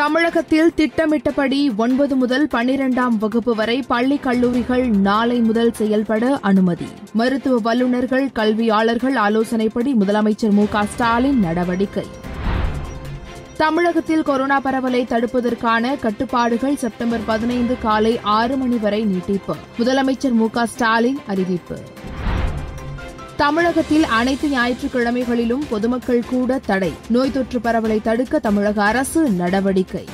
தமிழகத்தில் திட்டமிட்டபடி ஒன்பது முதல் பனிரெண்டாம் வகுப்பு வரை பள்ளி கல்லூரிகள் நாளை முதல் செயல்பட அனுமதி. மருத்துவ வல்லுநர்கள் கல்வியாளர்கள் ஆலோசனைப்படி முதலமைச்சர் மு ஸ்டாலின் நடவடிக்கை. தமிழகத்தில் கொரோனா பரவலை தடுப்பதற்கான கட்டுப்பாடுகள் செப்டம்பர் பதினைந்து காலை ஆறு மணி வரை நீட்டிப்பு. முதலமைச்சர் மு ஸ்டாலின் அறிவிப்பு. தமிழகத்தில் அனைத்து ஞாயிற்றுக்கிழமைகளிலும் பொதுமக்கள் கூட தடை. நோய் தொற்று பரவலை தடுக்க தமிழக அரசு நடவடிக்கை.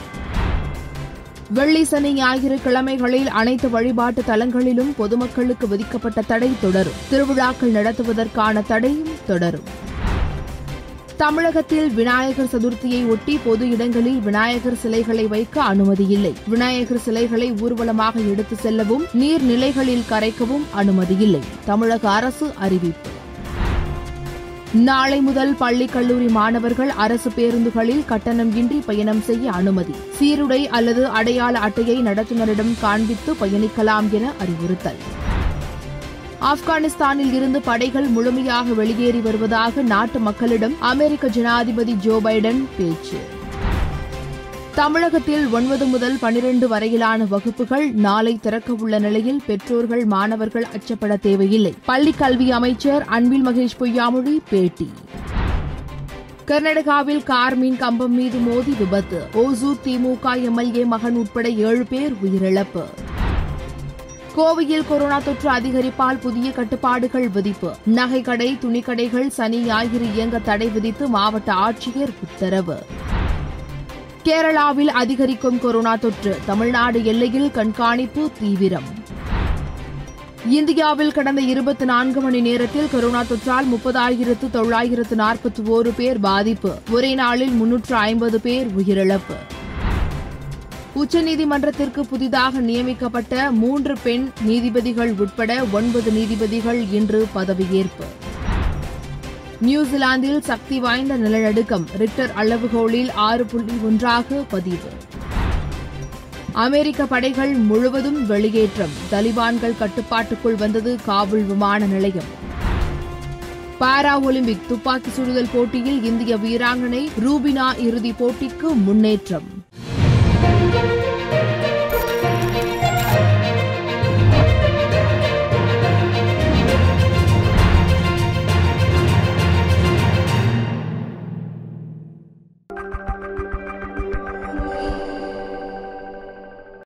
வெள்ளி சனி ஞாயிறு கிழமைகளில் அனைத்து வழிபாட்டு தலங்களிலும் பொதுமக்களுக்கு விதிக்கப்பட்ட தடை தொடரும். திருவிழாக்கள் நடத்துவதற்கான தடையும் தொடரும். தமிழகத்தில் விநாயகர் சதுர்த்தியை ஒட்டி பொது இடங்களில் விநாயகர் சிலைகளை வைக்க அனுமதியில்லை விநாயகர் சிலைகளை ஊர்வலமாக எடுத்து செல்லவும் நீர்நிலைகளில் கரைக்கவும் அனுமதியில்லை தமிழக அரசு அறிவிப்பு. நாளை முதல் பள்ளி கல்லூரி மாணவர்கள் அரசு பேருந்துகளில் கட்டணம் இன்றி பயணம் செய்ய அனுமதி. சீருடை அல்லது அடையாள அட்டையை நடத்துனரிடம் காண்பித்து பயணிக்கலாம் என அறிவுறுத்தல். ஆப்கானிஸ்தானில் இருந்து படைகள் முழுமையாக வெளியேறி வருவதாக நாட்டு மக்களிடம் அமெரிக்க ஜனாதிபதி ஜோ பைடன் பேச்சு. தமிழகத்தில் ஒன்பது முதல் பனிரெண்டு வரையிலான வகுப்புகள் நாளை திறக்க உள்ள நிலையில் பெற்றோர்கள் மாணவர்கள் அச்சப்பட தேவையில்லை. பள்ளிக் கல்வி அமைச்சர் அன்பில் மகேஷ் பொய்யாமொழி பேட்டி. கர்நாடகாவில் கார் மீன் கம்பம் மீது மோதி விபத்து. ஓசூர் திமுக எம்எல்ஏ மகன் உட்பட ஏழு பேர் உயிரிழப்பு. கோவையில் கொரோனா தொற்று அதிகரிப்பால் புதிய கட்டுப்பாடுகள் விதிப்பு. நகைக்கடை துணிக்கடைகள் சனி ஞாயிறு இயங்க தடை விதித்து மாவட்ட ஆட்சியர் உத்தரவு. கேரளாவில் அதிகரிக்கும் கொரோனா தொற்று. தமிழ்நாடு எல்லையில் கண்காணிப்பு தீவிரம். இந்தியாவில் கடந்த இருபத்தி நான்கு மணி நேரத்தில் கொரோனா தொற்றால் முப்பதாயிரத்து தொள்ளாயிரத்து நாற்பத்தி ஓரு பேர் பாதிப்பு. ஒரே நாளில் முன்னூற்று ஐம்பது பேர் உயிரிழப்பு. உச்சநீதிமன்றத்திற்கு புதிதாக நியமிக்கப்பட்ட மூன்று பெண் நீதிபதிகள் உட்பட ஒன்பது நீதிபதிகள் இன்று பதவியேற்பு. நியூசிலாந்தில் சக்தி வாய்ந்த நிலநடுக்கம் ரிக்டர் அளவுகோலில் ஆறு புள்ளி ஒன்றாக பதிவு. அமெரிக்க படைகள் முழுவதும் வெளியேற்றம். தலிபான்கள் கட்டுப்பாட்டுக்குள் வந்தது காபுல் விமான நிலையம். பாரா ஒலிம்பிக் துப்பாக்கி சுடுதல் போட்டியில் இந்திய வீராங்கனை ரூபினா இறுதிப் போட்டிக்கு முன்னேற்றம்.